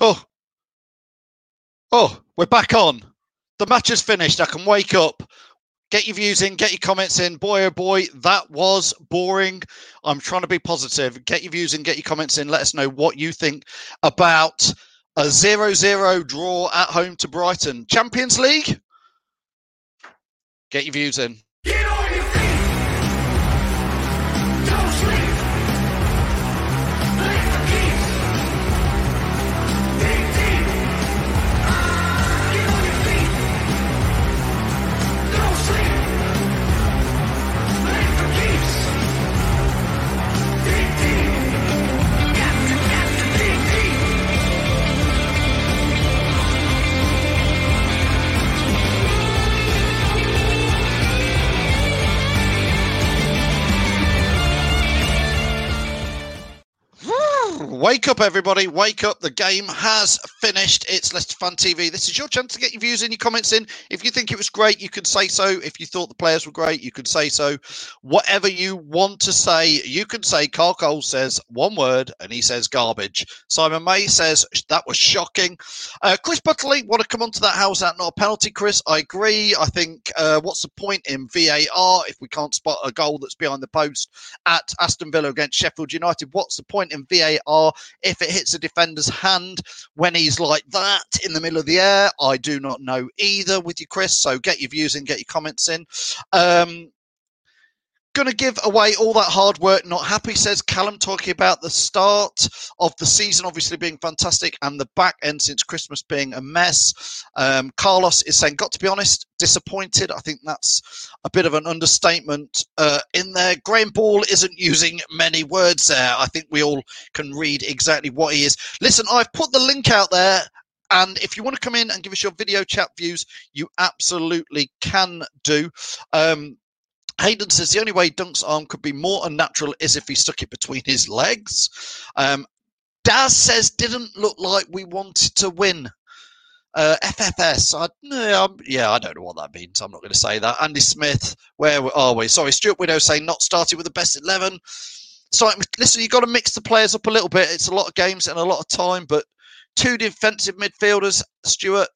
Oh, oh, we're back on. The match is finished. I can wake up. Get your views in, get your comments in. Boy, oh boy, that was boring. I'm trying to be positive. Get your views in, get your comments in. Let us know what you think about a 0 0 draw at home to Brighton. Champions League? Get your views in. Wake up, everybody. Wake up. The game has finished. It's Leicester Fan TV. This is your chance to get your views and your comments in. If you think it was great, you can say so. If you thought the players were great, you can say so. Whatever you want to say, you can say. Carl Cole says one word and he says garbage. Simon May says that was shocking. Uh, Chris Butterley, want to come on to that? How's that not a penalty, Chris? I agree. I think uh, what's the point in VAR if we can't spot a goal that's behind the post at Aston Villa against Sheffield United? What's the point in VAR? If it hits a defender's hand when he's like that in the middle of the air. I do not know either with you, Chris. So get your views in, get your comments in. Um, going to give away all that hard work. Not happy, says Callum, talking about the start of the season obviously being fantastic and the back end since Christmas being a mess. Um, Carlos is saying, got to be honest, disappointed. I think that's a bit of an understatement uh, in there. Graham Ball isn't using many words there. I think we all can read exactly what he is. Listen, I've put the link out there. And if you want to come in and give us your video chat views, you absolutely can do. Um, Hayden says the only way Dunk's arm could be more unnatural is if he stuck it between his legs. Um, Daz says didn't look like we wanted to win. Uh, FFS, I, yeah, I don't know what that means. I'm not going to say that. Andy Smith, where are we? Sorry, Stuart Widow saying not starting with the best 11. So, listen, you've got to mix the players up a little bit. It's a lot of games and a lot of time, but two defensive midfielders, Stuart,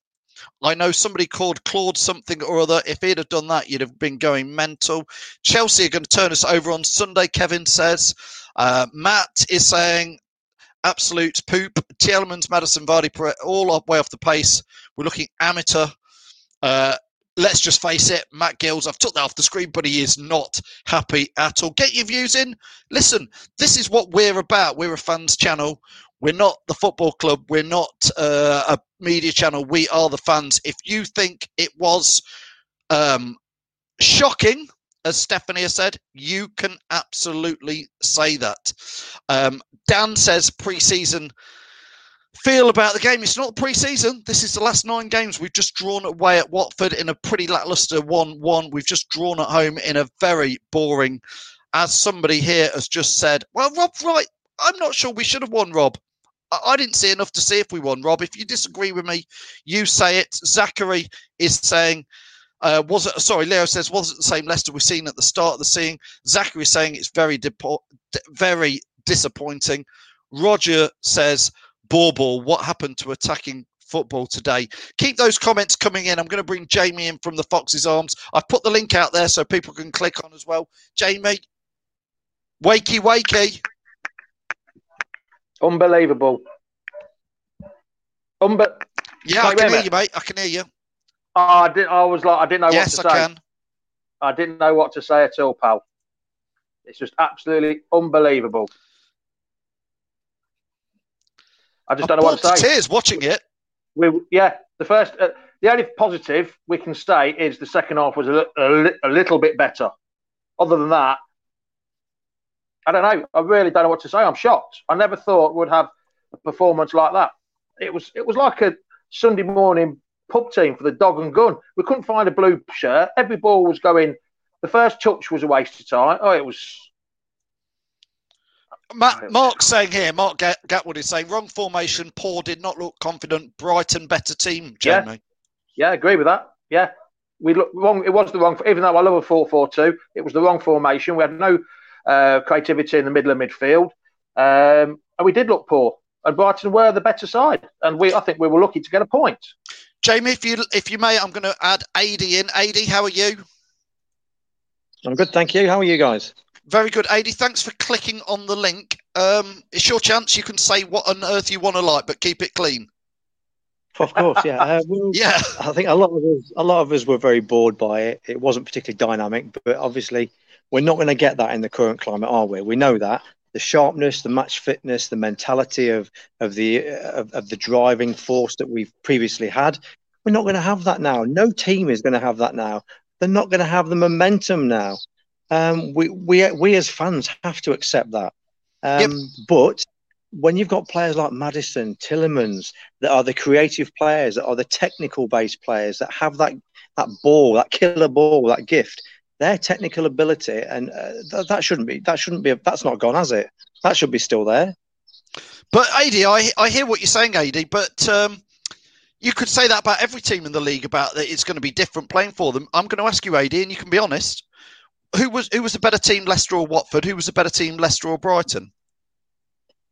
I know somebody called Claude something or other. If he'd have done that, you'd have been going mental. Chelsea are going to turn us over on Sunday, Kevin says. Uh, Matt is saying absolute poop. Tielemans, Maddison, Vardy, all way off the pace. We're looking amateur. Uh, let's just face it, Matt Gills, I've took that off the screen, but he is not happy at all. Get your views in. Listen, this is what we're about. We're a fans channel. We're not the football club. We're not uh, a media channel. We are the fans. If you think it was um, shocking, as Stephanie has said, you can absolutely say that. Um, Dan says pre-season feel about the game. It's not pre-season. This is the last nine games. We've just drawn away at Watford in a pretty lackluster one-one. We've just drawn at home in a very boring. As somebody here has just said, well, Rob, right. I'm not sure we should have won, Rob. I didn't see enough to see if we won, Rob. If you disagree with me, you say it. Zachary is saying, Uh, was it? Sorry, Leo says was it the same Leicester we've seen at the start of the season? Zachary is saying it's very depo- very disappointing. Roger says, Borball, what happened to attacking football today? Keep those comments coming in. I'm going to bring Jamie in from the Fox's Arms. I've put the link out there so people can click on as well. Jamie, wakey, wakey. Unbelievable. Unbe- yeah, I can hear you, mate. I can hear you. Oh, I, did, I was like, I didn't know yes, what to I say. Can. I didn't know what to say at all, pal. It's just absolutely unbelievable. I just I'm don't know what to say. tears watching it. We, yeah, the first, uh, the only positive we can say is the second half was a, a, a little bit better. Other than that, I don't know. I really don't know what to say. I'm shocked. I never thought we'd have a performance like that. It was it was like a Sunday morning pub team for the dog and gun. We couldn't find a blue shirt. Every ball was going. The first touch was a waste of time. Oh, it was. Matt, Mark saying here, Mark Gatwood is saying wrong formation. Poor did not look confident. Brighton better team. Jamie. Yeah, yeah, agree with that. Yeah, we look wrong. It was the wrong. Even though I love a four-four-two, it was the wrong formation. We had no uh, creativity in the middle of midfield, um, and we did look poor. And Brighton were the better side, and we I think we were lucky to get a point. Jamie, if you if you may, I'm going to add AD in. AD, how are you? I'm good, thank you. How are you guys? Very good, AD. Thanks for clicking on the link. Um, it's your chance. You can say what on earth you want to like, but keep it clean. Of course, yeah. Uh, well, yeah. I think a lot of us, a lot of us were very bored by it. It wasn't particularly dynamic, but obviously, we're not going to get that in the current climate, are we? We know that the sharpness, the match fitness, the mentality of of the of, of the driving force that we've previously had. We're not going to have that now. No team is going to have that now. They're not going to have the momentum now. Um, we we we as fans have to accept that. Um, yep. But when you've got players like Maddison, Tielemans, that are the creative players, that are the technical based players, that have that that ball, that killer ball, that gift, their technical ability, and uh, th- that shouldn't be that shouldn't be that's not gone, has it? That should be still there. But AD, I I hear what you're saying, AD, but. Um, you could say that about every team in the league about that it's going to be different playing for them. I'm going to ask you, AD, and you can be honest. Who was who was the better team, Leicester or Watford? Who was the better team, Leicester or Brighton?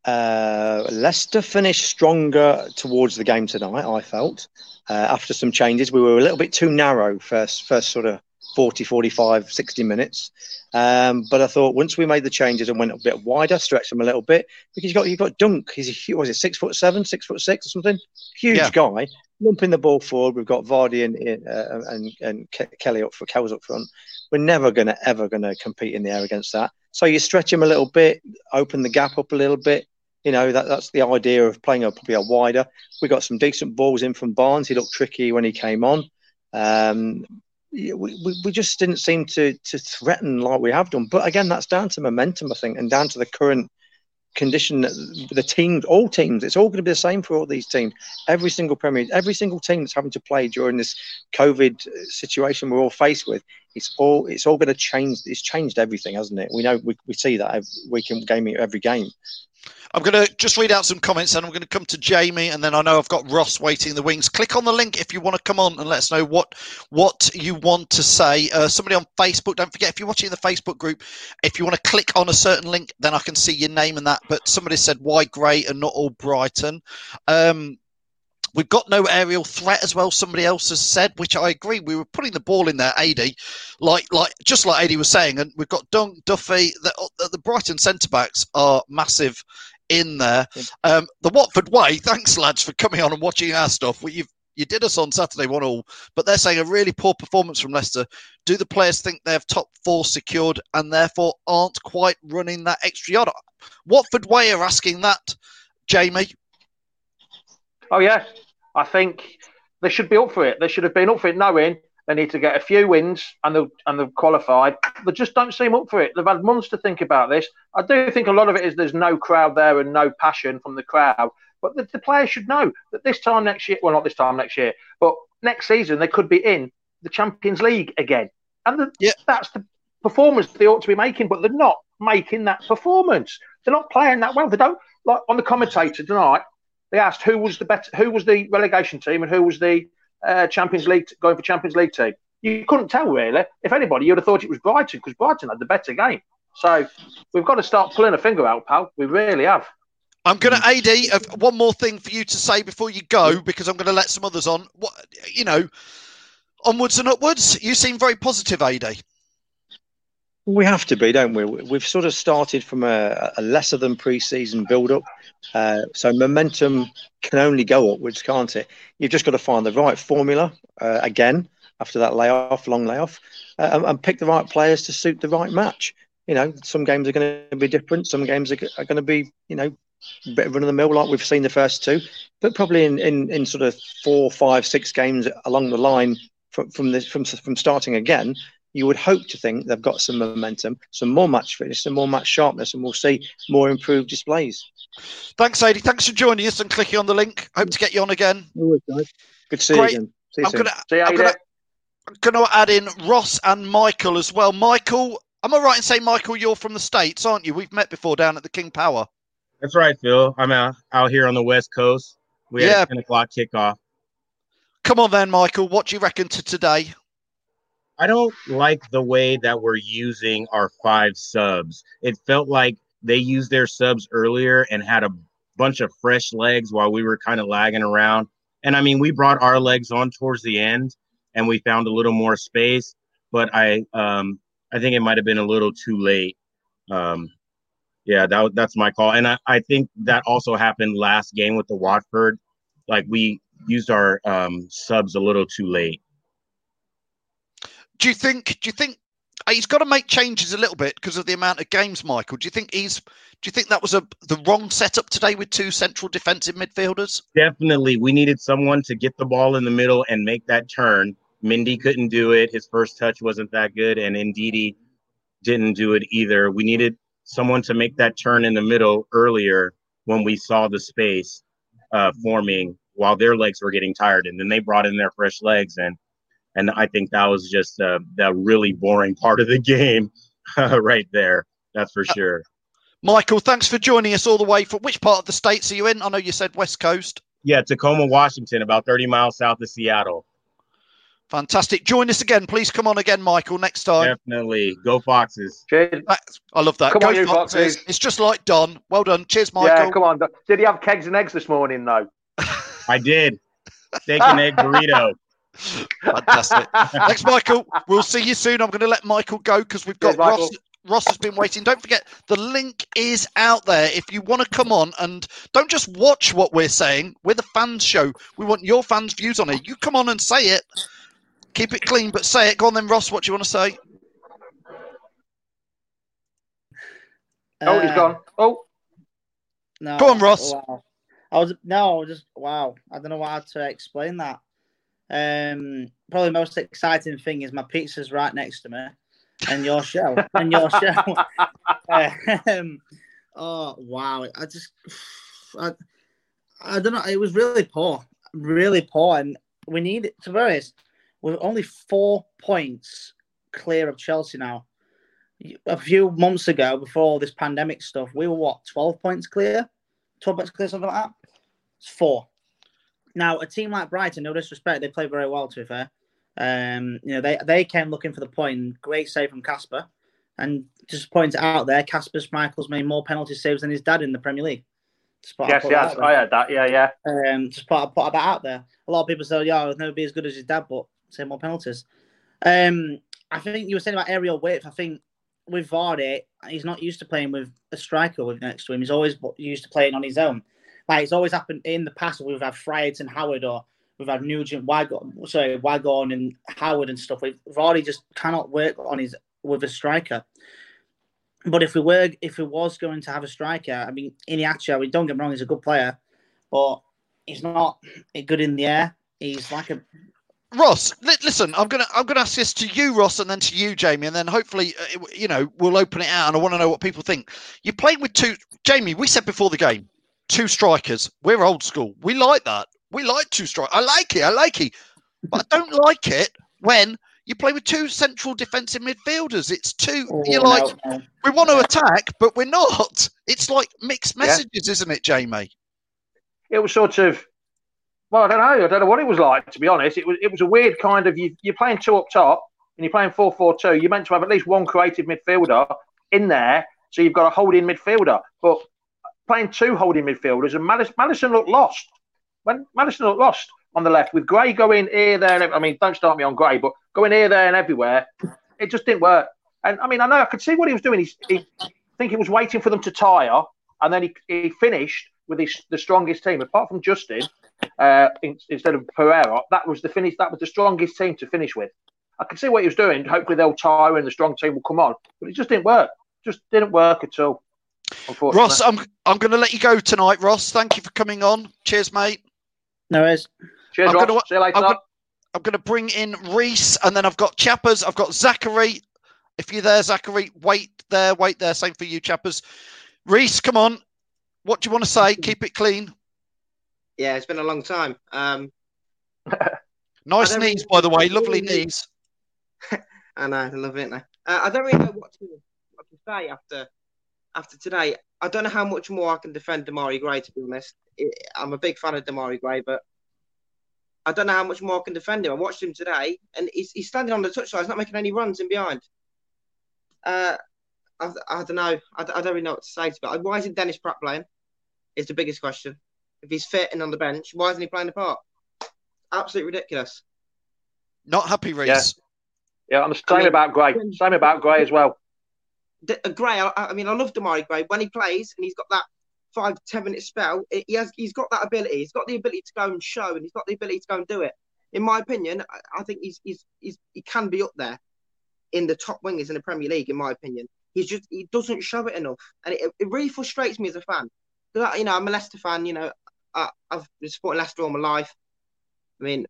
Uh, Leicester finished stronger towards the game tonight. I felt uh, after some changes, we were a little bit too narrow first first sort of 40, 45, 60 minutes. Um, but I thought once we made the changes and went a bit wider, stretched him a little bit, because you've got you've got Dunk. He's a huge, was it six foot seven, six foot six or something? Huge yeah. guy, lumping the ball forward. We've got Vardy and uh, and and Kelly up for Kells up front. We're never gonna ever gonna compete in the air against that. So you stretch him a little bit, open the gap up a little bit. You know that that's the idea of playing a probably a wider. We got some decent balls in from Barnes. He looked tricky when he came on. Um, we, we, just didn't seem to to threaten like we have done. But again, that's down to momentum, I think, and down to the current condition. The teams, all teams, it's all going to be the same for all these teams. Every single Premier, every single team that's having to play during this COVID situation we're all faced with, it's all it's all going to change. It's changed everything, hasn't it? We know we, we see that every, we can game every game. I'm going to just read out some comments and I'm going to come to Jamie and then I know I've got Ross waiting in the wings. Click on the link if you want to come on and let us know what what you want to say. Uh, somebody on Facebook, don't forget if you're watching the Facebook group, if you want to click on a certain link, then I can see your name and that. But somebody said why Gray and not Albrighton. Um, We've got no aerial threat as well. Somebody else has said, which I agree. We were putting the ball in there, AD, like like just like AD was saying, and we've got Dunk, Duffy. The, the Brighton centre backs are massive in there. Um, the Watford way. Thanks, lads, for coming on and watching our stuff. Well, you've you did us on Saturday, one all, but they're saying a really poor performance from Leicester. Do the players think they have top four secured and therefore aren't quite running that extra yard? Watford way are asking that, Jamie. Oh yeah, I think they should be up for it. They should have been up for it, knowing they need to get a few wins and they've, and they've qualified. They just don't seem up for it. They've had months to think about this. I do think a lot of it is there's no crowd there and no passion from the crowd. But the, the players should know that this time next year, well, not this time next year, but next season, they could be in the Champions League again. And the, yeah. that's the performance they ought to be making, but they're not making that performance. They're not playing that well. They don't, like on the commentator tonight, they asked who was the better, who was the relegation team and who was the uh, Champions League going for Champions League team. you couldn't tell really. If anybody, you'd have thought it was Brighton because Brighton had the better game. So we've got to start pulling a finger out, pal. We really have. I'm going to AD one more thing for you to say before you go because I'm going to let some others on. What you know, onwards and upwards. You seem very positive, AD. We have to be, don't we? We've sort of started from a, a lesser than pre-season build-up, uh, so momentum can only go upwards, can't it? You've just got to find the right formula uh, again after that layoff, long layoff, uh, and, and, pick the right players to suit the right match. You know, some games are going to be different. Some games are, are going to be, you know, a bit run of the mill like we've seen the first two, but probably in, in, in sort of four, five, six games along the line from from this from from starting again, you would hope to think they've got some momentum, some more match fitness, some more match sharpness, and we'll see more improved displays. Thanks, Sadie. Thanks for joining us and clicking on the link. Hope to get you on again. Always, guys. Good to see Great. you again. See you I'm gonna, I'm gonna, add in Ross and Michael as well. Michael, am I right in saying Michael, you're from the states, aren't you? We've met before down at the King Power. That's right, Phil. I'm out, out here on the West Coast. We yeah. had a 10 o'clock kickoff. Come on then, Michael. What do you reckon to today? I don't like the way that we're using our five subs. It felt like they used their subs earlier and had a bunch of fresh legs while we were kind of lagging around. And I mean, we brought our legs on towards the end and we found a little more space, but I um I think it might have been a little too late. Um yeah, that that's my call. And I, I think that also happened last game with the Watford. Like we used our um subs a little too late do you think? Do you think uh, he's got to make changes a little bit because of the amount of games, Michael? Do you think he's? Do you think that was a the wrong setup today with two central defensive midfielders? Definitely, we needed someone to get the ball in the middle and make that turn. Mendy couldn't do it. His first touch wasn't that good, and Ndidi didn't do it either. We needed someone to make that turn in the middle earlier when we saw the space uh, forming while their legs were getting tired, and then they brought in their fresh legs and and I think that was just uh, the really boring part of the game right there. That's for sure. Michael, thanks for joining us all the way from which part of the states are you in? I know you said West Coast. Yeah, Tacoma, Washington, about 30 miles south of Seattle. Fantastic. Join us again. Please come on again, Michael, next time. Definitely. Go Foxes. Cheers. I love that. Come Go on, you Foxes. Foxes. It's just like Don. Well done. Cheers, Michael. Yeah, come on. Did he have kegs and eggs this morning, though? I did. Steak and egg burrito. Fantastic. Thanks, Michael. We'll see you soon. I'm going to let Michael go because we've got Cheers, Ross. Ross has been waiting. Don't forget, the link is out there if you want to come on and don't just watch what we're saying. We're the fans show. We want your fans' views on it. You come on and say it. Keep it clean, but say it. Go on then, Ross. What do you want to say? oh, he's uh, gone. Oh. No. Go on, Ross. Wow. I was no, I was just wow. I don't know how to explain that. Um, probably the most exciting thing is my pizza's right next to me, and your show, and your show. um, oh wow! I just, I, I don't know. It was really poor, really poor, and we need to be honest. We're only four points clear of Chelsea now. A few months ago, before all this pandemic stuff, we were what twelve points clear, twelve points clear, something like that. It's four. Now, a team like Brighton, no disrespect, they play very well. To be fair, um, you know they they came looking for the point. Great save from Kasper, and just point it out there, Kasper Schmeichel's made more penalty saves than his dad in the Premier League. Yes, yes, I heard that. Yeah, yeah. Um, just put, put that out there. A lot of people say, "Yeah, I'll never be as good as his dad," but say more penalties. Um, I think you were saying about aerial width. I think with Vardy, he's not used to playing with a striker with next to him. He's always used to playing on his own. Like it's always happened in the past. We've had Friars and Howard, or we've had Nugent, Wagon, sorry, Wagon and Howard and stuff. We've already just cannot work on his with a striker. But if we were, if we was going to have a striker, I mean, Iheanacho, I mean, don't get wrong, he's a good player, but he's not good in the air. He's like a Ross, li- listen, I'm gonna I'm gonna ask this to you, Ross, and then to you, Jamie, and then hopefully, uh, you know, we'll open it out. And I want to know what people think. You played with two, Jamie. We said before the game, two strikers. We're old school. We like that. We like two strikers. I like it. I like it. But I don't like it when you play with two central defensive midfielders. It's two. Oh, you're like, no. we want to attack, but we're not. It's like mixed messages, yeah. isn't it, Jamie? It was sort of. Well, I don't know. I don't know what it was like. To be honest, it was it was a weird kind of you, you're playing two up top and you're playing four four two. You're meant to have at least one creative midfielder in there, so you've got a holding midfielder. But playing two holding midfielders and Madison, Maddison looked lost. When Maddison looked lost on the left with Gray going here, there, and I mean, don't start me on Gray, but going here, there, and everywhere, it just didn't work. And I mean, I know I could see what he was doing. He's, he, I think he was waiting for them to tire, and then he, he finished with his, the strongest team, apart from Justin, uh, in, instead of Pereira. That was the finish. That was the strongest team to finish with. I could see what he was doing. Hopefully, they'll tire and the strong team will come on, but it just didn't work. Just didn't work at all. Ross, I'm I'm going to let you go tonight, Ross. Thank you for coming on. Cheers, mate. No worries. Cheers, I'm Ross. gonna- See you later. I'm gonna, I'm going to bring in Reese, and then I've got Chappers. I've got Zachary. If you're there, Zachary, wait there, wait there. Same for you, Chappers. Reese, come on. What do you want to say? Keep it clean. Yeah, it's been a long time. Um, Nice knees, really- by the way. Lovely really- knees. I know, I love it. Now. Uh, I don't really know what to, what to say after after today. I don't know how much more I can defend Demarai Gray. To be honest, I- I'm a big fan of Demarai Gray, but I don't know how much more I can defend him. I watched him today, and he's, he's standing on the touchline. He's not making any runs in behind. Uh, I, I don't know. I, I don't really know what to say to it. Why isn't Dennis Praet playing? Is the biggest question. If he's fit and on the bench, why isn't he playing the part? Absolutely ridiculous. Not happy, Reese. Yeah. Yeah, I'm the I same mean- about Gray. Same about Gray as well. D- uh, Gray, I, I mean, I love Demarai Gray when he plays and he's got that five ten minute spell. He has he's got that ability. He's got the ability to go and show, and he's got the ability to go and do it. In my opinion, I, I think he's, he's he's he can be up there in the top wingers in the Premier League. In my opinion, he's just he doesn't show it enough, and it, it really frustrates me as a fan. You know, I'm a Leicester fan. You know, I, I've been supporting Leicester all my life. I mean,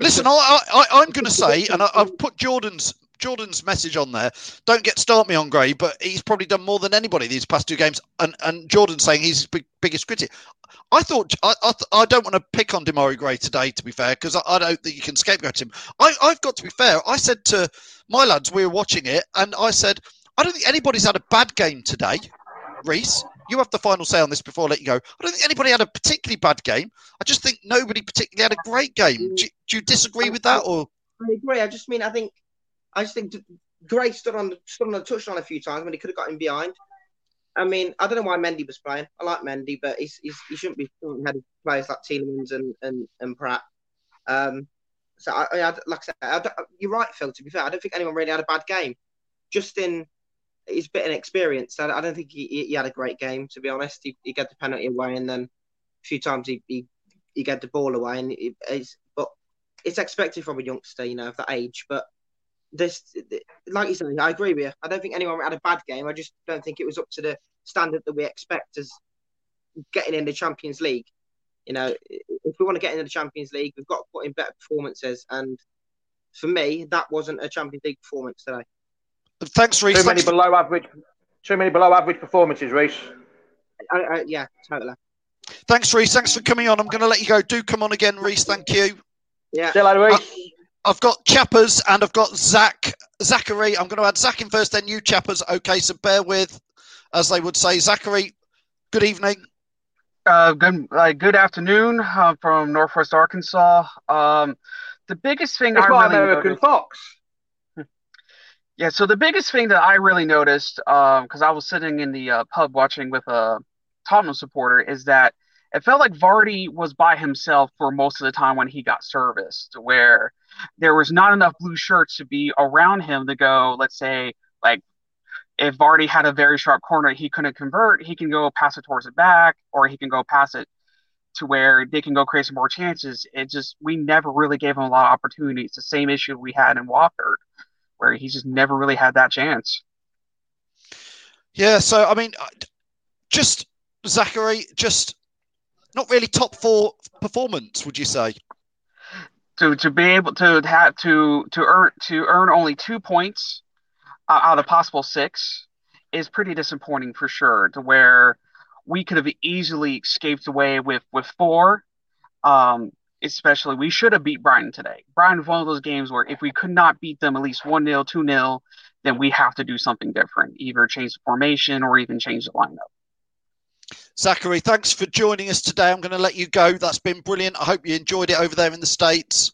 Listen, I, I, I'm going to say, and I, I've put Jordan's Jordan's message on there. Don't get start me on Gray, but he's probably done more than anybody these past two games. And and Jordan's saying he's his big, biggest critic. I thought I, I, th- I don't want to pick on Demarai Gray today, to be fair, because I, I don't think you can scapegoat him. I, I've got to be fair. I said to my lads, we were watching it, and I said, I don't think anybody's had a bad game today. Reese, you have the final say on this before I let you go. I don't think anybody had a particularly bad game. I just think nobody particularly had a great game. Mm. Do, you- do you disagree with that, or? I agree. I just mean, I think, I just think Gray stood on the stood on the touchline a few times when he could have got him behind. I mean, I don't know why Mendy was playing. I like Mendy, but he's, he's he shouldn't be had players like Tielemans and and, and Praet. Um, so I, I like I said, I you're right, Phil. To be fair, I don't think anyone really had a bad game. Justin, he's a bit inexperienced. I, I don't think he, he had a great game. To be honest, he, he got the penalty away, and then a few times he he, he got the ball away, and it's but it's expected from a youngster, you know, of that age. But this, like you said, I agree with you. I don't think anyone had a bad game. I just don't think it was up to the standard that we expect as getting in the Champions League. You know, if we want to get into the Champions League, we've got to put in better performances. And for me, that wasn't a Champions League performance today. Thanks, Reese. Too many Thanks- below average. Too many below average performances, Reese. I, I, yeah, totally. Thanks, Reese. Thanks for coming on. I'm going to let you go. Do come on again, Reese. Thank you. Yeah. See you later, Reese. Uh, I've got Chappers and I've got Zach. Zachary. I'm going to add Zach in first, then you, Chappers. Okay, so bear with, as they would say. Zachary, good evening. Uh, good, uh, good afternoon uh, from Northwest Arkansas. Um, the biggest thing It's I my really American noticed, Fox. yeah. So the biggest thing that I really noticed, because I was sitting in the uh, pub watching with a Tottenham supporter, is that it felt like Vardy was by himself for most of the time when he got serviced, where there was not enough blue shirts to be around him to go. Let's say, like if Vardy had a very sharp corner he couldn't convert, he can go pass it towards the back, or he can go pass it to where they can go create some more chances. It just we never really gave him a lot of opportunities. The same issue we had in Watford, where he just never really had that chance. Yeah, so I mean, uh, just Zachary, just not really top four performance, would you say? To to be able to have to to earn to earn only two points uh, out of possible six is pretty disappointing for sure. To where we could have easily escaped away with with four. Um, especially we should have beat Brighton today. Brighton was one of those games where if we could not beat them at least one 0 two 0 then we have to do something different, either change the formation or even change the lineup. Zachary, thanks for joining us today. I'm going to let you go. That's been brilliant. I hope you enjoyed it over there in the States.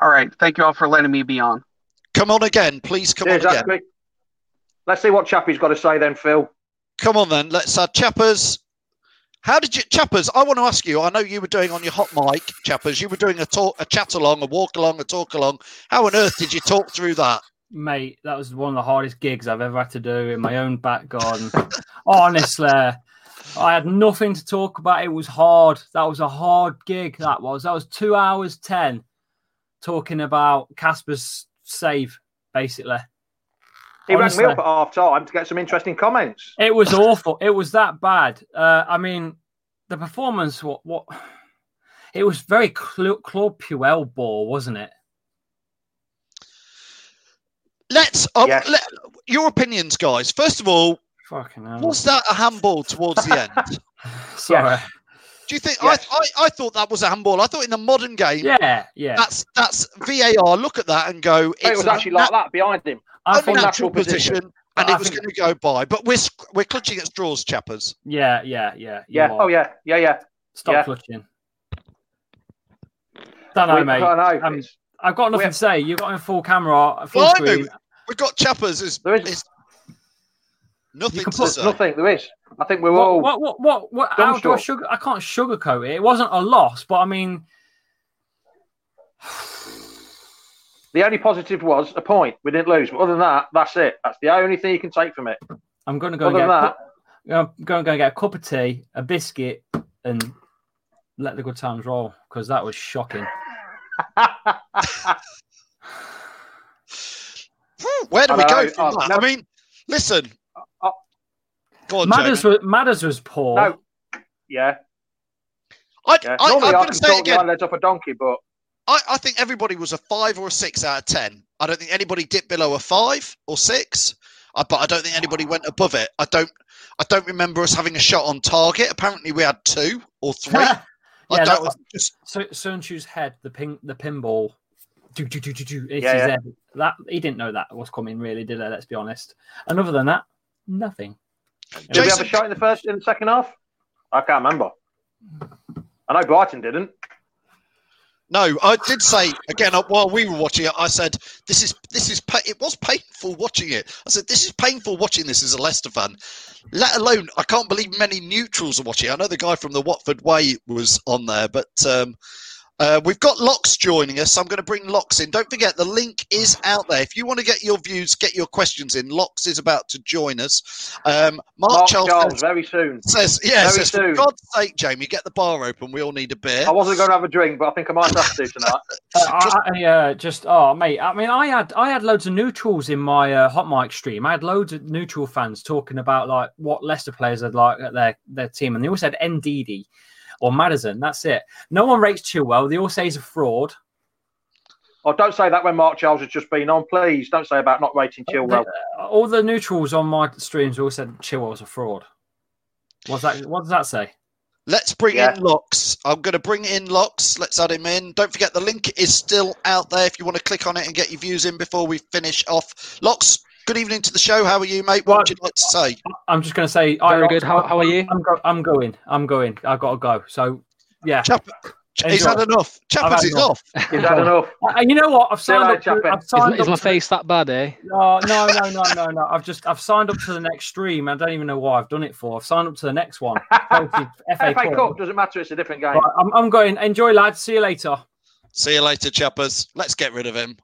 All right. Thank you all for letting me be on. Come on again. Please come Cheers, on again. Zachary. Let's see what Chappie's got to say then, Phil. Come on then. Let's uh, Chappers. How did you, Chappers? I want to ask you. I know you were doing on your hot mic, Chappers. You were doing a talk, a chat along, a walk along, a talk along. How on earth did you talk through that? Mate, that was one of the hardest gigs I've ever had to do in my own back garden. Honestly, I had nothing to talk about. It was hard. That was a hard gig. That was. That was two hours ten talking about Kasper's save, basically. He rang me up at half time to get some interesting comments. It was awful. It was that bad. Uh, I mean, the performance. What? What? It was very Cla- Claude Puel ball, wasn't it? Let's. Um, let, your opinions, guys. First of all, Fucking hell. was that a handball towards the end? Sorry. Do you think? I, I I thought that was a handball. I thought in the modern game, Yeah, yeah. that's that's VAR. Look at that and go. It was a actually like that behind him. I a think- natural position, and I it was going to go by. But we're we're clutching at straws, chappers. Yeah, yeah, yeah. Yeah. are. Oh yeah. Yeah. Yeah. Stop yeah. clutching. Don't know, We- mate. I know. Um, I've got nothing we- to say. You've got a full camera, full Blimey, screen. we've got chappers. Is, There is is nothing can to put say. Nothing. There is. I think we're What, all. what, what, what, what, how do I sugar? I can't sugarcoat it. It wasn't a loss, but I mean, The only positive was a point. We didn't lose. But other than that, that's it. That's the only thing you can take from it. I'm going to go Other and get. that, A, cu- I'm going to go and get a cup of tea, a biscuit, and let the good times roll because that was shocking. Where do we know, go from I've that? I mean, listen. Uh, Go on, Matters was, Matters was poor. no. Yeah. I, Yeah. I, Normally, I'm I, going can to say talk it the again. off a donkey, but I, I think everybody was a five or a six out of ten. I don't think anybody dipped below a five or six, uh, but I don't think anybody went above it. I don't. I don't remember us having a shot on target. Apparently, we had two or three. I yeah, that don't was just so, Soyuncu's head, the ping, the pinball. Do, do, do, do, do, it's Yeah, his yeah. head. That he didn't know that was coming, really, did he? Let's be honest. And other than that, nothing. did we have a shot in the first, in the second half? I can't remember. I know Brighton didn't. No, I did say again while we were watching it. I said this is this is pa- it was painful watching it. I said this is painful watching this as a Leicester fan. Let alone I can't believe many neutrals are watching. I know the guy from the Watford Way was on there, but um, uh, we've got Locks joining us. I'm going to bring Locks in. Don't forget the link is out there. If you want to get your views, get your questions in. Locks is about to join us. Um, Mark, Mark Charles, Charles, says, very soon. says, yeah, Very says, for. God's sake, Jamie, get the bar open. We all need a beer. I wasn't going to have a drink, but I think I might have to tonight. Uh, I, I, uh, just oh mate, I mean, I had I had loads of neutrals in my uh, hot mic stream. I had loads of neutral fans talking about like what Leicester players had like at their their team, and they all said Ndidi or Maddison. That's it. No one rates Chilwell. They all say he's a fraud. Oh, don't say that when Mark Charles has just been on, please. Don't say about not rating Chilwell. The- uh, all the neutrals on my streams all said Chilwell's a fraud. What's that? What does that say? Let's bring Yeah. in Locks. I'm going to bring in Locks. Let's add him in. Don't forget the link is still out there if you want to click on it and get your views in before we finish off. Locks, good evening to the show. How are you, mate? What would you like to say? I'm just going to say. Very I, good. How- how are you? I'm, go, I'm going. I'm going. I've got to go. So yeah. Chap- he's had enough. Chappers is enough. off. He's had enough. And you know what? I've signed later, up. To, I've Is, signed is up my to- face that bad, eh? Oh, no, no, no, no, no. I've just I've signed up to the next stream. I don't even know why I've done it for. I've signed up to the next one. FA, FA Cup. Cup doesn't matter. It's a different game. Right, I'm, I'm going. Enjoy, lads. See you later. See you later, Chappers. Let's get rid of him.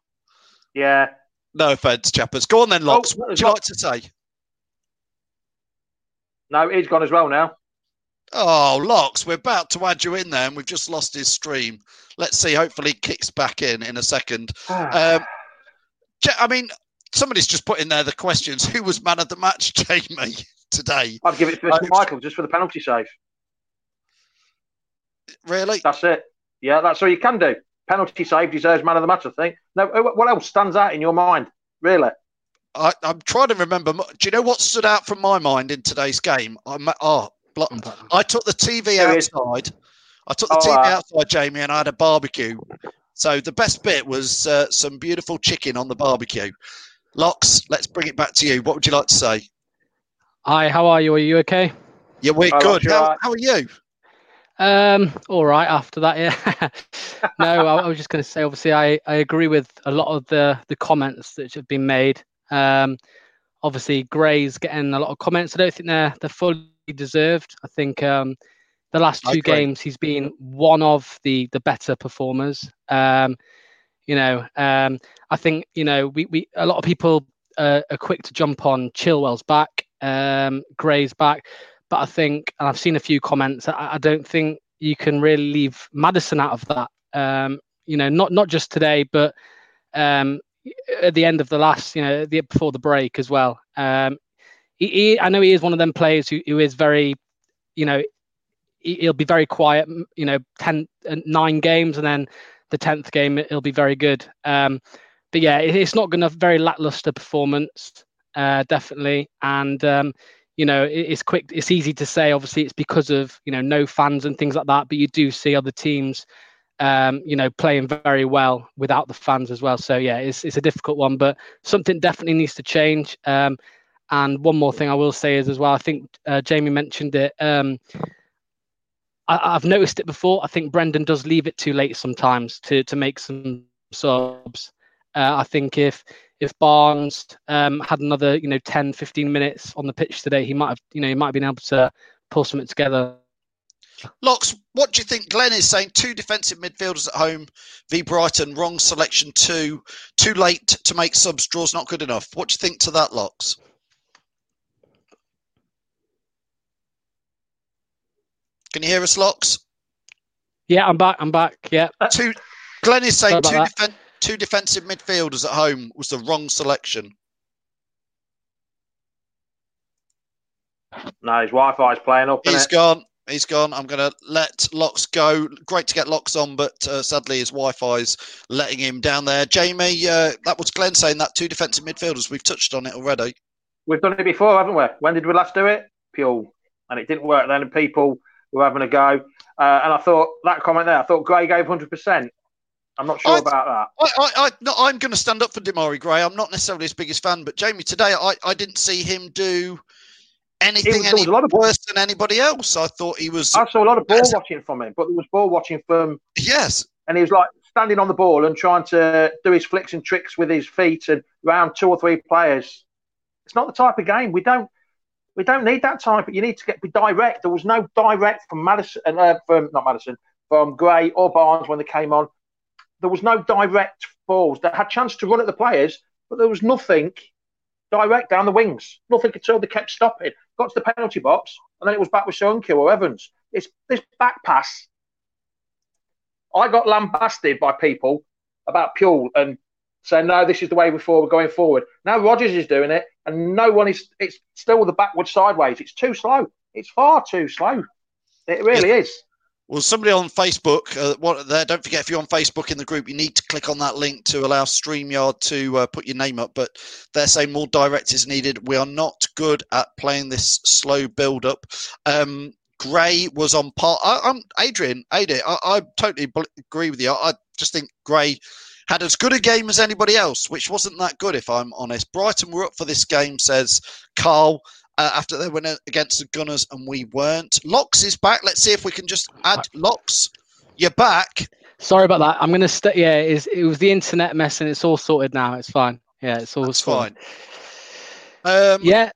Yeah. No offence, Chappers. Go on then, Locks. Oh, what would you like to say? No, he's gone as well now. Oh, Locks, we're about to add you in there and we've just lost his stream. Let's see. Hopefully, he kicks back in in a second. Um, I mean, somebody's just put in there the questions. Who was man of the match, Jamie, today? I'd give it to Uh, Michael just for the penalty save. Really? That's it. Yeah, that's all you can do. Penalty save deserves man of the match, I think. No, what else stands out in your mind? Really? I, I'm trying to remember. Do you know what stood out from my mind in today's game? I, ma- oh, blo- I took the TV There is. outside. I took the Oh, TV uh, outside, Jamie, and I had a barbecue. So the best bit was uh, some beautiful chicken on the barbecue. Locks, let's bring it back to you. What would you like to say? Hi, how are you? Are you okay? Yeah, we're Hi, good. How, right. how are you? Um, all right. After that, yeah. no, I, I was just going to say. Obviously, I, I agree with a lot of the the comments that have been made. Um, obviously, Gray's getting a lot of comments. I don't think they're they're fully deserved. I think um, the last two games he's been one of the the better performers. Um, you know, um, I think you know we we a lot of people uh, are quick to jump on Chilwell's back, um, Gray's back, but I think and I've seen a few comments. I, I don't think you can really leave Maddison out of that. Um, you know, not not just today, but um, at the end of the last, you know, the before the break as well. Um, he, he, I know he is one of them players who, who is very, you know, he, he'll be very quiet. You know, ten, uh, nine games, and then the tenth game it'll be very good. Um, but yeah, it, it's not going to very lackluster performance, uh, definitely. And um, you know, it's quick. It's easy to say. Obviously, it's because of you know no fans and things like that. But you do see other teams um, you know, playing very well without the fans as well. So yeah, it's it's a difficult one, but something definitely needs to change. Um, and one more thing I will say is as well, I think uh, Jamie mentioned it. Um, I, I've noticed it before. I think Brendan does leave it too late sometimes to to make some subs. Uh, I think if if Barnes um, had another you know 10, 15 minutes on the pitch today, he might have you know he might have been able to pull something together. Locks, what do you think? Glenn is saying two defensive midfielders at home v Brighton, wrong selection two, too late to make subs, draws not good enough. What do you think to that, Locks? Can you hear us, Locks? Yeah, I'm back. I'm back. Yeah. Two. Glenn is saying two, defen- two defensive midfielders at home was the wrong selection. No, his Wi-Fi's playing up. He's He's gone. He's gone. I'm going to let Locks go. Great to get Locks on, but uh, sadly his Wi-Fi's letting him down there. Jamie, uh, that was Glenn saying that two defensive midfielders. We've touched on it already. We've done it before, haven't we? When did we last do it? Pure. And it didn't work then, and people were having a go. Uh, and I thought that comment there, I thought Gray gave 100%. I'm not sure I- about that. I, I, I, no, I'm going to stand up for Demarai Gray. I'm not necessarily his biggest fan, but Jamie, today I, I didn't see him do anything any a lot of- worse than anybody else. I thought he was. I saw a lot of ball watching from him, but there was ball watching from. Yes. And he was like standing on the ball and trying to do his flicks and tricks with his feet and round two or three players. It's not the type of game we don't. We don't need that type. But You need to get be direct. There was no direct from Maddison, uh, from not Maddison, from Gray or Barnes when they came on. There was no direct balls. They had chance to run at the players, but there was nothing direct down the wings. Nothing at all. They kept stopping. Got to the penalty box, and then it was back with Soyuncu or Evans. It's this back pass. I got lambasted by people about Puel and saying, no, this is the way before we're going forward. Now Rodgers is doing it, and no one is, it's still the backward sideways. It's too slow. It's far too slow. It really is. Well, somebody on Facebook, uh, what there? Don't forget if you're on Facebook in the group, you need to click on that link to allow Streamyard to uh, put your name up. But they're saying more direct is needed. We are not good at playing this slow build up. Um, Gray was on par. I, I'm Adrian. Adrian, I, I totally agree with you. I, I just think Gray had as good a game as anybody else, which wasn't that good, if I'm honest. Brighton were up for this game, says Carl. Uh, after they went against the Gunners and we weren't. Locks is back. Let's see if we can just add Locks. You're back. Sorry about that. I'm gonna stay. yeah, it's, it was the internet mess and it's all sorted now. It's fine. Yeah, it's all That's fine. Um, yeah,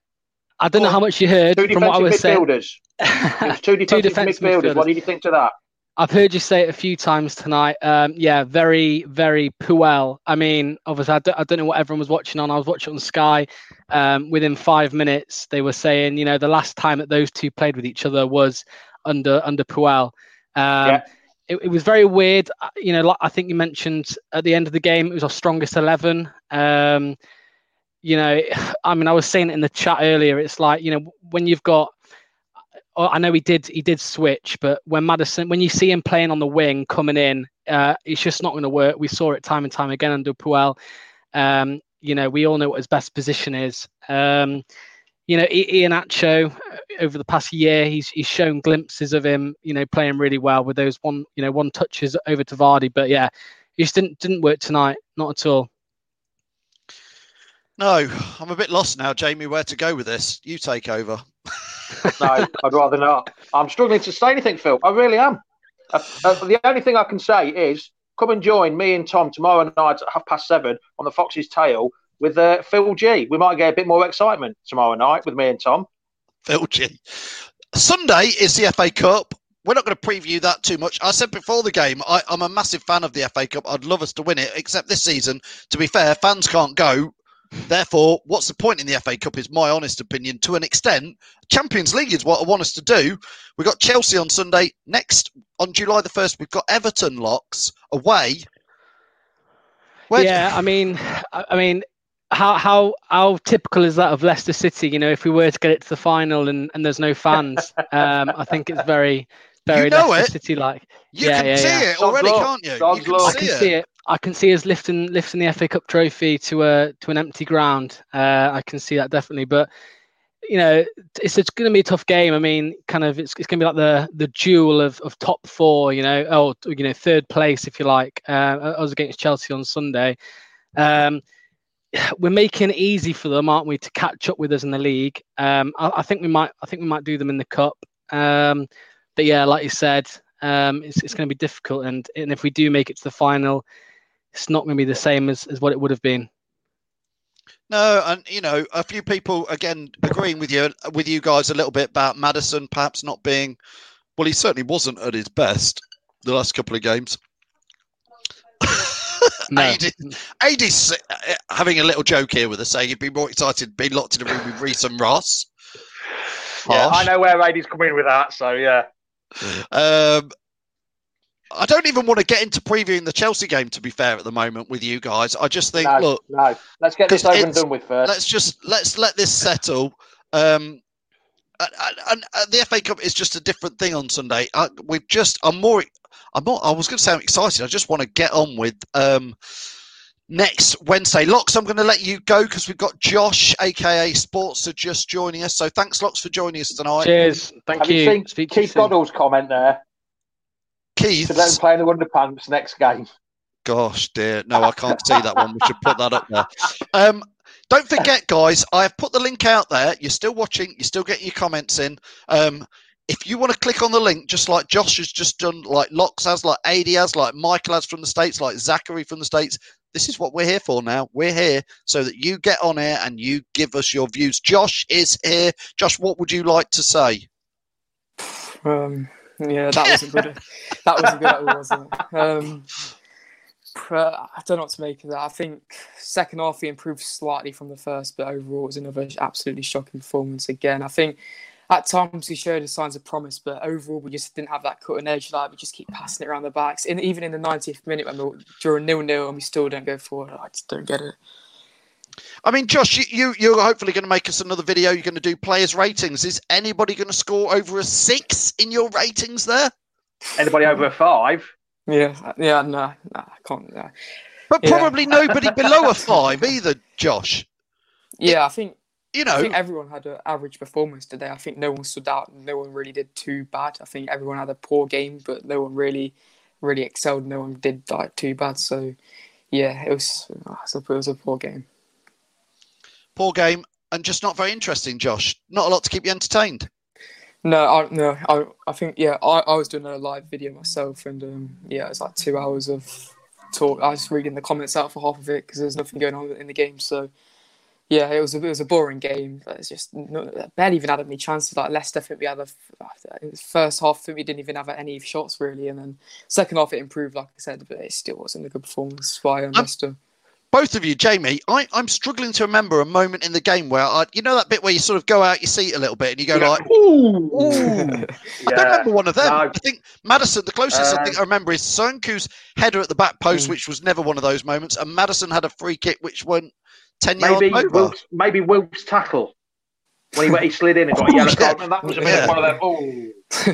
I don't know how much you heard from what I was defensive saying. midfielders. It was two defensive, defensive midfielders. What did you think to that? I've heard you say it a few times tonight. Um, yeah, very, very Puel. I mean, obviously, I don't, I don't know what everyone was watching on. I was watching on Sky. Um, within five minutes, they were saying, you know, the last time that those two played with each other was under under Puel. Um, it, it was very weird. You know, like I think you mentioned at the end of the game, it was our strongest eleven. Um, you know, I mean, I was saying it in the chat earlier. It's like you know, when you've got I know he did he did switch, but when Maddison, when you see him playing on the wing coming in, uh, it's just not going to work. We saw it time and time again under Puel. Um, you know, we all know what his best position is. Um, you know, Iheanacho uh, over the past year, he's he's shown glimpses of him, you know, playing really well with those one, you know, one touches over to Vardy. But yeah, it just didn't didn't work tonight, not at all. No, I'm a bit lost now, Jamie. Where to go with this? You take over. no, I'd rather not. I'm struggling to say anything, Phil. I really am. Uh, uh, the only thing I can say is come and join me and Tom tomorrow night at half past seven on the Fox's Tail with uh, Phil G. We might get a bit more excitement tomorrow night with me and Tom. Phil G. Sunday is the FA Cup. We're not going to preview that too much. I said before the game, I, I'm a massive fan of the FA Cup. I'd love us to win it, except this season, to be fair, fans can't go. Therefore, what's the point in the FA Cup? Is my honest opinion. To an extent, Champions League is what I want us to do. We've got Chelsea on Sunday. Next, on July the 1st, we've got Everton locks away. Where yeah, I mean, I I mean, how how how typical is that of Leicester City? You know, if we were to get it to the final and, and there's no fans, um, I think it's very very You know Leicester. City like. You yeah, can yeah, see yeah. it already, can't you? You can I can it. see it. I can see us lifting lifting the FA Cup trophy to a to an empty ground. Uh, I can see that definitely, but you know, it's it's going to be a tough game. I mean, kind of, it's, it's going to be like the the duel of, of top four. You know, oh, you know, third place if you like. Uh, us against Chelsea on Sunday. Um, we're making it easy for them, aren't we, to catch up with us in the league? Um, I, I think we might. I think we might do them in the cup. Um, but yeah, like you said, um, it's it's going to be difficult, and and if we do make it to the final, it's not going to be the same as, as what it would have been. No, and you know, a few people again agreeing with you with you guys a little bit about Maddison perhaps not being well, he certainly wasn't at his best the last couple of games. AD, AD's uh, having a little joke here with us saying he'd be more excited being locked in a room with Reese and Ross. Yeah, I know where Radie's coming with that, so yeah. Um, I don't even want to get into previewing the Chelsea game. To be fair, at the moment with you guys, I just think No, look, no. Let's get this over and done with first. Let's just let's let this settle. Um, and, and, and uh, the FA Cup is just a different thing on Sunday. I, we've just I'm more I'm not I was going to say I'm excited. I just want to get on with um, next Wednesday. Locks, I'm going to let you go because we've got Josh, aka Sports, are just joining us. So thanks, Locks, for joining us tonight. Cheers. Thank Have you, you. seen Speak to you Keith soon. Goddard's comment there? Keith, To them playing the underpants next game. Gosh, dear. No, I can't see that one. We should put that up there. Um, don't forget, guys, I have put the link out there. You're still watching, you're still getting your comments in. Um, if you want to click on the link, just like Josh has just done, like Locks has, like AD has, like Michael has from the States, like Zachary from the States, this is what we're here for now. We're here so that you get on air and you give us your views. Josh is here. Josh, what would you like to say? Um, yeah, that wasn't good. that wasn't good at all, was it? Um, I don't know what to make of that. I think second half he improved slightly from the first, but overall it was another absolutely shocking performance again. I think at times he showed the signs of promise, but overall we just didn't have that cutting edge. Like we just keep passing it around the backs, and even in the 90th minute when we drew a nil nil and we still don't go forward, I just don't get it. I mean, Josh, you, you you're hopefully going to make us another video. You're going to do players' ratings. Is anybody going to score over a six in your ratings there? Anybody over a five? Yeah, yeah, no, no, I can't. No. But Yeah. probably nobody below a five either, Josh. Yeah, I think you I know. think everyone had an average performance today. I think no one stood out. No one really did too bad. I think everyone had a poor game, but no one really, really excelled. No one did like too bad. So, yeah, it was. I suppose it was a poor game. Poor game and just not very interesting, Josh. Not a lot to keep you entertained. No, I no, I I think yeah, I, I was doing a live video myself, and um, yeah, it was like two hours of talk. I was reading the comments out for half of it because there's nothing going on in the game. So yeah, it was a, it was a boring game. It's just no, barely even had any chances. Like Leicester, I think we had a the first half. I think we didn't even have any shots really, and then second half it improved, like I said, but it still wasn't a good performance by um, Leicester. Both of you, Jamie, I, I'm struggling to remember a moment in the game where I, you know that bit where you sort of go out your seat a little bit and you go Yeah. like, ooh, ooh. I don't remember one of them. No. I think Maddison, the closest I think Um, I remember is Soyuncu's header at the back post, which was never one of those moments, and Maddison had a free kick which went ten Maybe yards over. Wilkes, maybe Wilkes tackle when he, went- he slid in and got a yellow yeah. card. And that was a bit Yeah. one of them. Oh,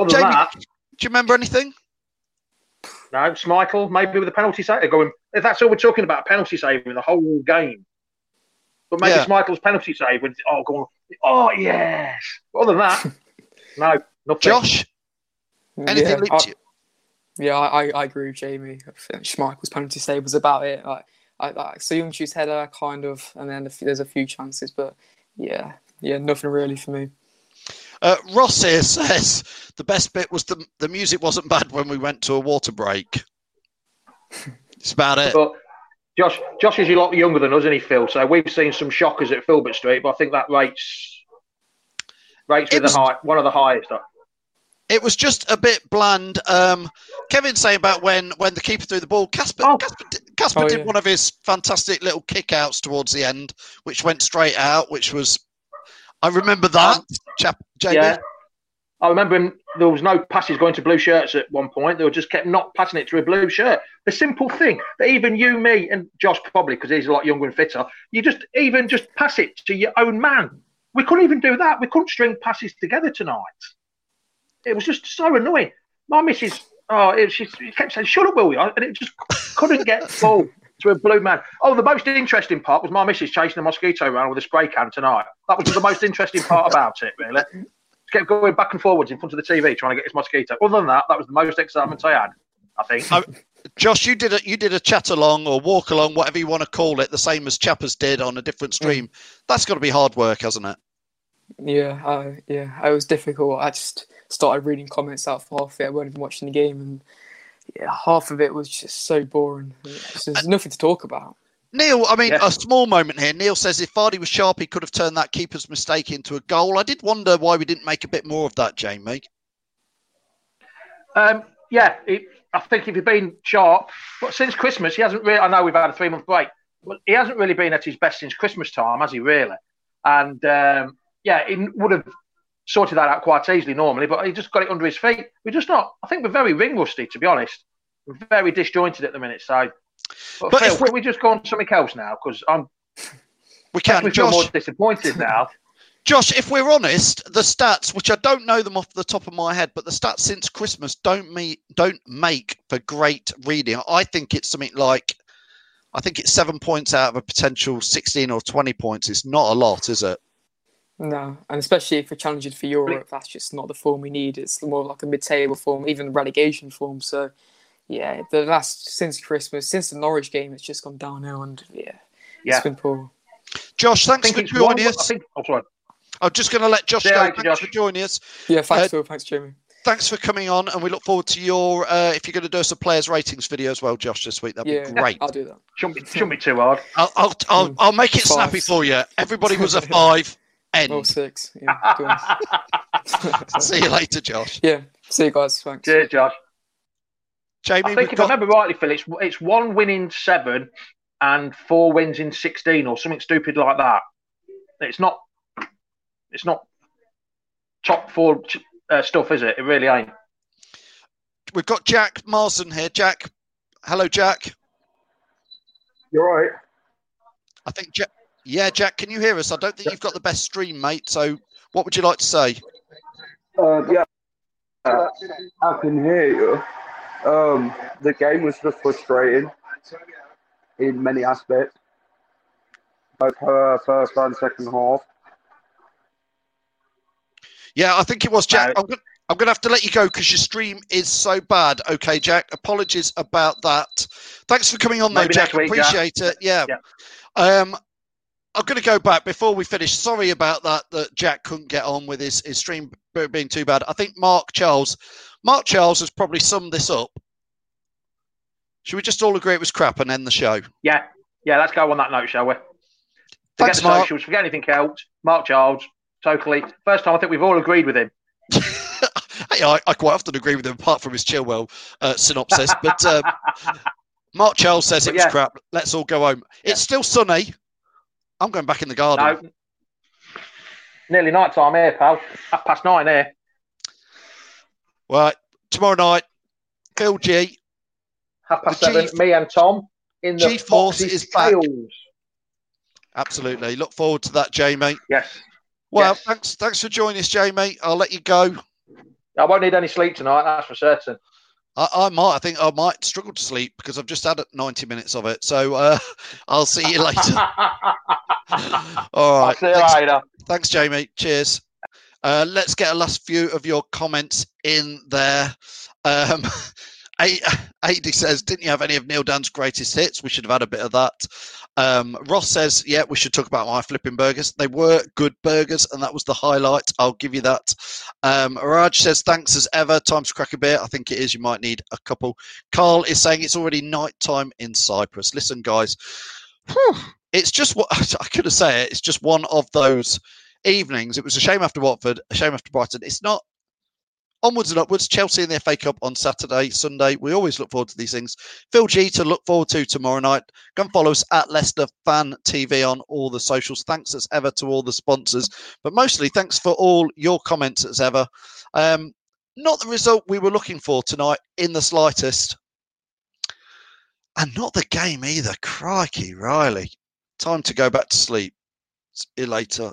other Jamie, than that, do you remember anything? No, Schmeichel maybe with a penalty save. They're Going if that's all we're talking about, a penalty save in the whole game. But maybe Yeah. Schmeichel's penalty save with oh, go on. oh yes. But other than that, no, nothing. Josh, anything yeah, leaped I, to you? yeah, I, I- I agree with Jamie. I think Schmeichel's penalty save was about it. Like, I, like Soyuncu's header, kind of, and then there's a few chances, but yeah, yeah, nothing really for me. Uh, Ross here says the best bit was the the music wasn't bad when we went to a water break. It's about it. But Josh, Josh is a lot younger than us, isn't he, Phil? So we've seen some shockers at Filbert Street, but I think that rates rates with was- the high, one of the highest. It was just a bit bland. Um, Kevin saying about when when the keeper threw the ball. Kasper Kasper, did- Kasper Oh, did yeah. one of his fantastic little kickouts towards the end, which went straight out, which was. I remember that. Uh, chap, JB. Yeah. I remember him, there was no passes going to blue shirts at one point. They were just kept not passing it to a blue shirt. The simple thing that even you, me, and Josh probably because he's a lot younger and fitter, you just even just pass it to your own man. We couldn't even do that. We couldn't string passes together tonight. It was just so annoying. My missus, oh, it, she, she kept saying, "Shut up, will you?" And it just couldn't get ball to a blue man. Oh, the most interesting part was my missus chasing a mosquito around with a spray can tonight. That was the most interesting part about it, really. Just kept going back and forwards in front of the TV trying to get his mosquito. Other than that, that was the most excitement I had. I think. Josh, you did a you did a chat along or walk along, whatever you want to call it, the same as Chappers did on a different mm. stream. That's got to be hard work, hasn't it? Yeah, I, yeah, it was difficult. I just started reading comments out for half of it. I wasn't even watching the game, and yeah, half of it was just so boring. It's- There's nothing to talk about. Neil, I mean, a small moment here. Neil says if Vardy was sharp, he could have turned that keeper's mistake into a goal. I did wonder why we didn't make a bit more of that, Jamie. Um, yeah, it, I think if he'd been sharp, but since Christmas, he hasn't really. I know we've had a three month break, but he hasn't really been at his best since Christmas time, has he? Really? And um, yeah, he would have sorted that out quite easily normally, but he just got it under his feet. We're just not. I think we're very ring rusty, to be honest. We're very disjointed at the minute. So, but, But Phil, we- can we just go on to something else now? Because I'm. We can, We feel more Josh. disappointed now. Josh, if we're honest, the stats, which I don't know them off the top of my head, but the stats since Christmas don't me don't make for great reading. I think it's something like, I think it's seven points out of a potential sixteen or twenty points. It's not a lot, is it? No, and especially if we're challenging for Europe, that's just not the form we need. It's more like a mid-table form, even relegation form. So, yeah, the last since Christmas, since the Norwich game, it's just gone downhill, and yeah, Yeah. it's been poor. Josh, thanks for it's one- joining I us. think- oh, sorry. I'm just going to let Josh See you go. later, Thanks Josh. for joining us. Yeah, thanks, Uh, Phil. Thanks, Jamie. Thanks for coming on, and we look forward to your. Uh, if you're going to do us a players' ratings video as well, Josh, this week, that'd Yeah, be great. I'll do that. Shouldn't be, shouldn't be too hard. I'll, I'll, I'll, I'll make it snappy for you. Everybody was a five. End. six. Yeah. See you later, Josh. Yeah, see you guys. Thanks. Cheers, Josh. Jamie, I think if got- I remember rightly, Phil, it's, it's one win in seven and four wins in sixteen, or something stupid like that. It's not. It's not top four uh, stuff, is it? It really ain't. we've got Jack Marsden here. Jack, hello, Jack. You're right. I think Jack. Yeah, Jack, can you hear us? I don't think you've got the best stream, mate. So, what would you like to say? Uh, yeah, uh, I can hear you. Um, the game was just frustrating in many aspects, both uh, first and second half. Yeah, I think it was Jack. I'm going I'm to have to let you go because your stream is so bad. Okay, Jack. Apologies about that. Thanks for coming on, though, Jack. week, Jack. Appreciate it. Yeah. Um, I'm going to go back before we finish. Sorry about that. That Jack couldn't get on with his, his stream being too bad. I think Mark Charles, Mark Charles has probably summed this up. Should we just all agree it was crap and end the show? Yeah, yeah. Let's go on that note, shall we? Forget Thanks, the Mark. socials. Forget anything else. Mark Charles, totally. First time I think we've all agreed with him. Hey, I, I quite often agree with him, apart from his Chilwell uh, synopsis. But um, Mark Charles says it was yeah. crap. Let's all go home. It's still sunny. I'm going back in the garden. No. Nearly night time here, pal. Half past nine here. Right, tomorrow night, Phil G. Half past The seven. G- me and Tom in the G-Force Foxes is back. Absolutely. Look forward to that, Jamie. Yes. Well, Yes. thanks thanks for joining us, Jamie. I'll let you go. I won't need any sleep tonight. That's for certain. I, I might. I think I might struggle to sleep because I've just had 90 minutes of it. So uh, I'll see you later. All right. see you thanks, later. Thanks, Jamie. Cheers. Uh, let's get a last few of your comments in there. Um, AD says, didn't you have any of Neil Dunn's greatest hits? We should have had a bit of that. Um, Ross says, yeah, we should talk about my flipping burgers. They were good burgers, and that was the highlight. I'll give you that. Um, Raj says, thanks as ever. Time to crack a beer. I think it is. You might need a couple. Carl is saying it's already night time in Cyprus. Listen, guys, whew, it's just what I could have said. It, it's just one of those evenings. It was a shame after Watford, a shame after Brighton. It's not onwards and upwards. Chelsea in the FA Cup on Saturday, Sunday. We always look forward to these things. Phil G to look forward to tomorrow night. Go and follow us at Leicester Fan TV on all the socials. Thanks as ever to all the sponsors, but mostly thanks for all your comments as ever. Um, not the result we were looking for tonight in the slightest. And not the game either. Crikey, Riley. Time to go back to sleep. You later.